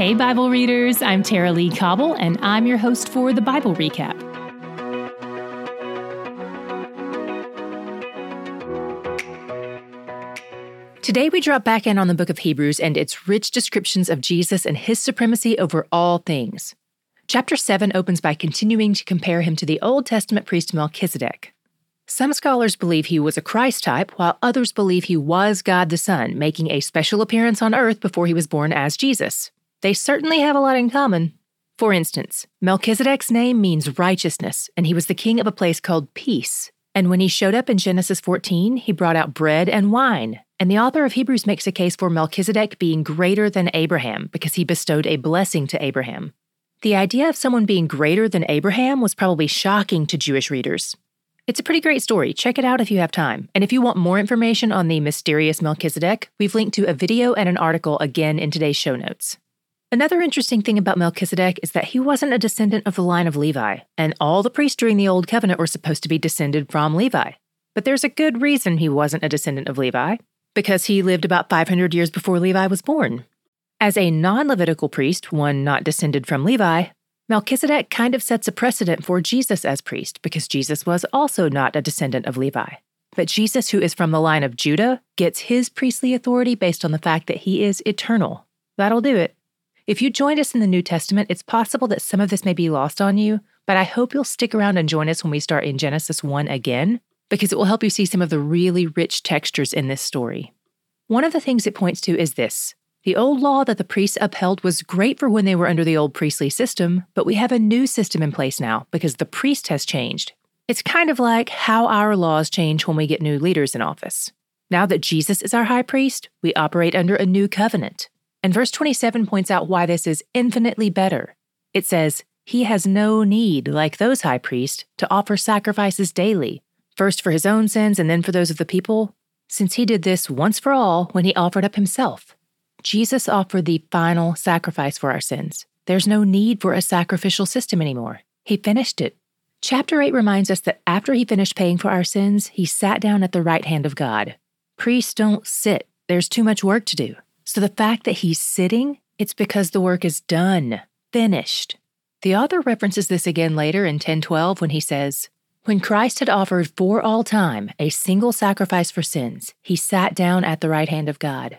Hey, Bible readers, I'm Tara-Leigh Cobble, and I'm your host for the Bible Recap. Today, we drop back in on the book of Hebrews and its rich descriptions of Jesus and his supremacy over all things. Chapter 7 opens by continuing to compare him to the Old Testament priest Melchizedek. Some scholars believe he was a Christ type, while others believe he was God the Son, making a special appearance on earth before he was born as Jesus. They certainly have a lot in common. For instance, Melchizedek's name means righteousness, and he was the king of a place called Peace. And when he showed up in Genesis 14, he brought out bread and wine, and the author of Hebrews makes a case for Melchizedek being greater than Abraham because he bestowed a blessing to Abraham. The idea of someone being greater than Abraham was probably shocking to Jewish readers. It's a pretty great story. Check it out if you have time. And if you want more information on the mysterious Melchizedek, we've linked to a video and an article again in today's show notes. Another interesting thing about Melchizedek is that he wasn't a descendant of the line of Levi, and all the priests during the Old Covenant were supposed to be descended from Levi. But there's a good reason he wasn't a descendant of Levi because he lived about 500 years before Levi was born. As a non Levitical priest, one not descended from Levi, Melchizedek kind of sets a precedent for Jesus as priest because Jesus was also not a descendant of Levi. But Jesus, who is from the line of Judah, gets his priestly authority based on the fact that he is eternal. That'll do it. If you joined us in the New Testament, it's possible that some of this may be lost on you, but I hope you'll stick around and join us when we start in Genesis 1 again because it will help you see some of the really rich textures in this story. One of the things it points to is this the old law that the priests upheld was great for when they were under the old priestly system, but we have a new system in place now because the priest has changed. It's kind of like how our laws change when we get new leaders in office. Now that Jesus is our high priest, we operate under a new covenant. And verse 27 points out why this is infinitely better. It says, He has no need, like those high priests, to offer sacrifices daily, first for his own sins and then for those of the people, since he did this once for all when he offered up himself. Jesus offered the final sacrifice for our sins. There's no need for a sacrificial system anymore. He finished it. Chapter 8 reminds us that after he finished paying for our sins, he sat down at the right hand of God. Priests don't sit, there's too much work to do. So the fact that he's sitting, it's because the work is done, finished. The author references this again later in 1012 when he says, When Christ had offered for all time a single sacrifice for sins, he sat down at the right hand of God.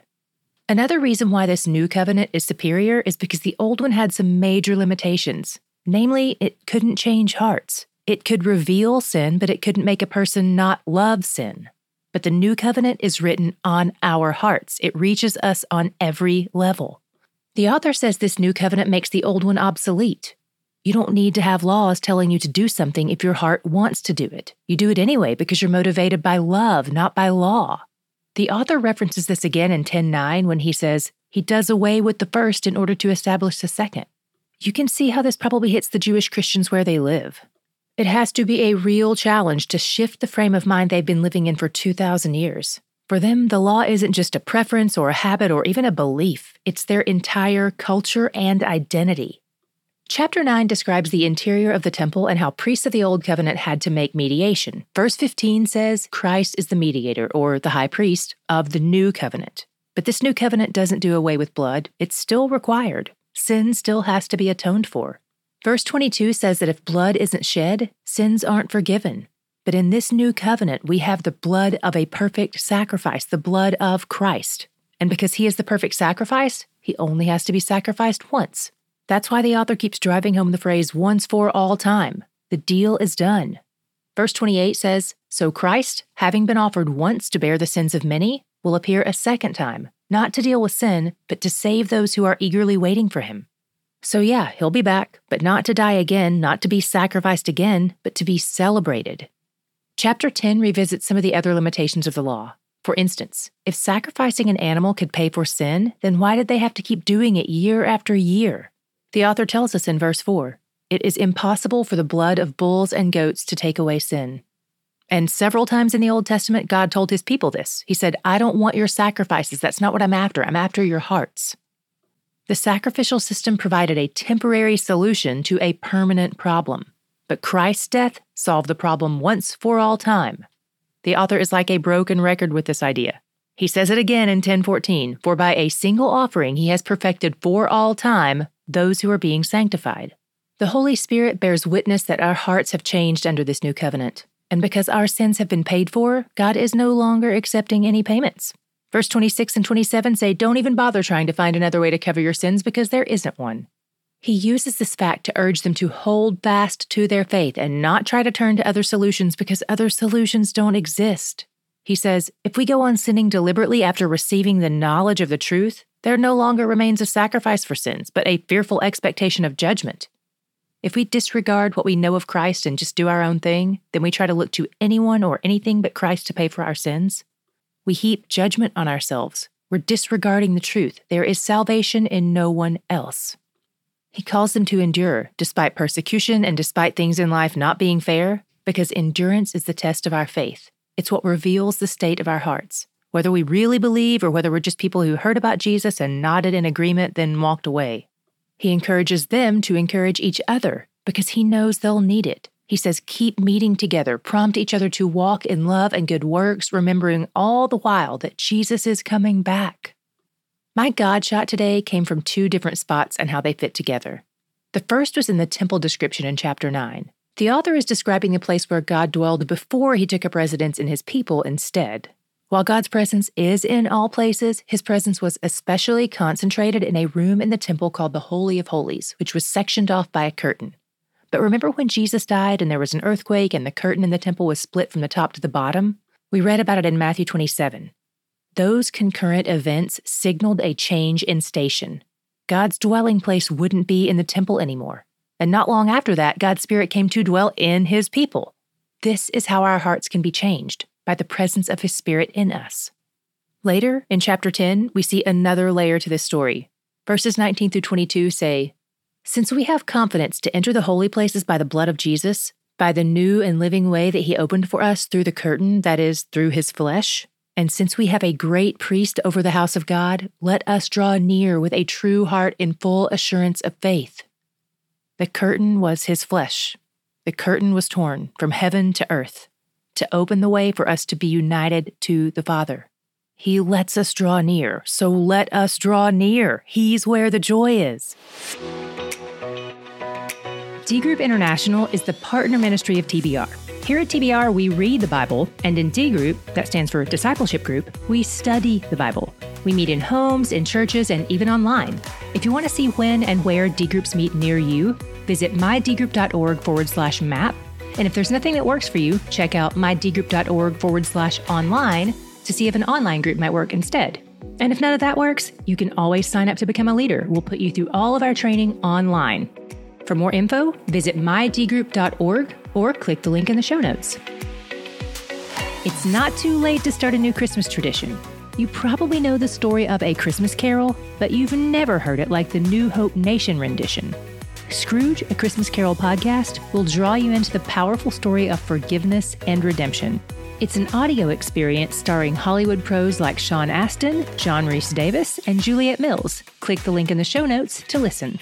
Another reason why this new covenant is superior is because the old one had some major limitations. Namely, it couldn't change hearts. It could reveal sin, but it couldn't make a person not love sin. But the new covenant is written on our hearts, it reaches us on every level. The author says this new covenant makes the old one obsolete. You don't need to have laws telling you to do something if your heart wants to do it. You do it anyway because you're motivated by love, not by law. The author references this again in 10:9 when he says, "He does away with the first in order to establish the second." You can see how this probably hits the Jewish Christians where they live. It has to be a real challenge to shift the frame of mind they've been living in for 2,000 years. For them, the law isn't just a preference or a habit or even a belief, it's their entire culture and identity. Chapter 9 describes the interior of the temple and how priests of the Old Covenant had to make mediation. Verse 15 says Christ is the mediator, or the high priest, of the new covenant. But this new covenant doesn't do away with blood, it's still required. Sin still has to be atoned for. Verse 22 says that if blood isn't shed, sins aren't forgiven. But in this new covenant, we have the blood of a perfect sacrifice, the blood of Christ. And because he is the perfect sacrifice, he only has to be sacrificed once. That's why the author keeps driving home the phrase once for all time. The deal is done. Verse 28 says, So Christ, having been offered once to bear the sins of many, will appear a second time, not to deal with sin, but to save those who are eagerly waiting for him. So, yeah, he'll be back, but not to die again, not to be sacrificed again, but to be celebrated. Chapter 10 revisits some of the other limitations of the law. For instance, if sacrificing an animal could pay for sin, then why did they have to keep doing it year after year? The author tells us in verse 4 it is impossible for the blood of bulls and goats to take away sin. And several times in the Old Testament, God told his people this. He said, I don't want your sacrifices. That's not what I'm after. I'm after your hearts. The sacrificial system provided a temporary solution to a permanent problem, but Christ's death solved the problem once for all time. The author is like a broken record with this idea. He says it again in 1014 For by a single offering he has perfected for all time those who are being sanctified. The Holy Spirit bears witness that our hearts have changed under this new covenant. And because our sins have been paid for, God is no longer accepting any payments. Verse 26 and 27 say, Don't even bother trying to find another way to cover your sins because there isn't one. He uses this fact to urge them to hold fast to their faith and not try to turn to other solutions because other solutions don't exist. He says, If we go on sinning deliberately after receiving the knowledge of the truth, there no longer remains a sacrifice for sins, but a fearful expectation of judgment. If we disregard what we know of Christ and just do our own thing, then we try to look to anyone or anything but Christ to pay for our sins. We heap judgment on ourselves. We're disregarding the truth. There is salvation in no one else. He calls them to endure, despite persecution and despite things in life not being fair, because endurance is the test of our faith. It's what reveals the state of our hearts. Whether we really believe or whether we're just people who heard about Jesus and nodded in agreement, then walked away. He encourages them to encourage each other because he knows they'll need it. He says, keep meeting together, prompt each other to walk in love and good works, remembering all the while that Jesus is coming back. My God shot today came from two different spots and how they fit together. The first was in the temple description in chapter 9. The author is describing the place where God dwelled before he took up residence in his people instead. While God's presence is in all places, his presence was especially concentrated in a room in the temple called the Holy of Holies, which was sectioned off by a curtain. But remember when Jesus died and there was an earthquake and the curtain in the temple was split from the top to the bottom? We read about it in Matthew 27. Those concurrent events signaled a change in station. God's dwelling place wouldn't be in the temple anymore. And not long after that, God's Spirit came to dwell in His people. This is how our hearts can be changed by the presence of His Spirit in us. Later, in chapter 10, we see another layer to this story. Verses 19 through 22 say, since we have confidence to enter the holy places by the blood of Jesus, by the new and living way that he opened for us through the curtain, that is, through his flesh, and since we have a great priest over the house of God, let us draw near with a true heart in full assurance of faith. The curtain was his flesh. The curtain was torn from heaven to earth to open the way for us to be united to the Father. He lets us draw near, so let us draw near. He's where the joy is. D Group International is the partner ministry of TBR. Here at TBR, we read the Bible, and in D Group, that stands for Discipleship Group, we study the Bible. We meet in homes, in churches, and even online. If you want to see when and where D groups meet near you, visit mydgroup.org forward slash map. And if there's nothing that works for you, check out mydgroup.org forward slash online to see if an online group might work instead. And if none of that works, you can always sign up to become a leader. We'll put you through all of our training online. For more info, visit mydgroup.org or click the link in the show notes. It's not too late to start a new Christmas tradition. You probably know the story of A Christmas Carol, but you've never heard it like the New Hope Nation rendition. Scrooge, a Christmas Carol podcast, will draw you into the powerful story of forgiveness and redemption. It's an audio experience starring Hollywood pros like Sean Astin, John Rhys-Davies, and Juliet Mills. Click the link in the show notes to listen.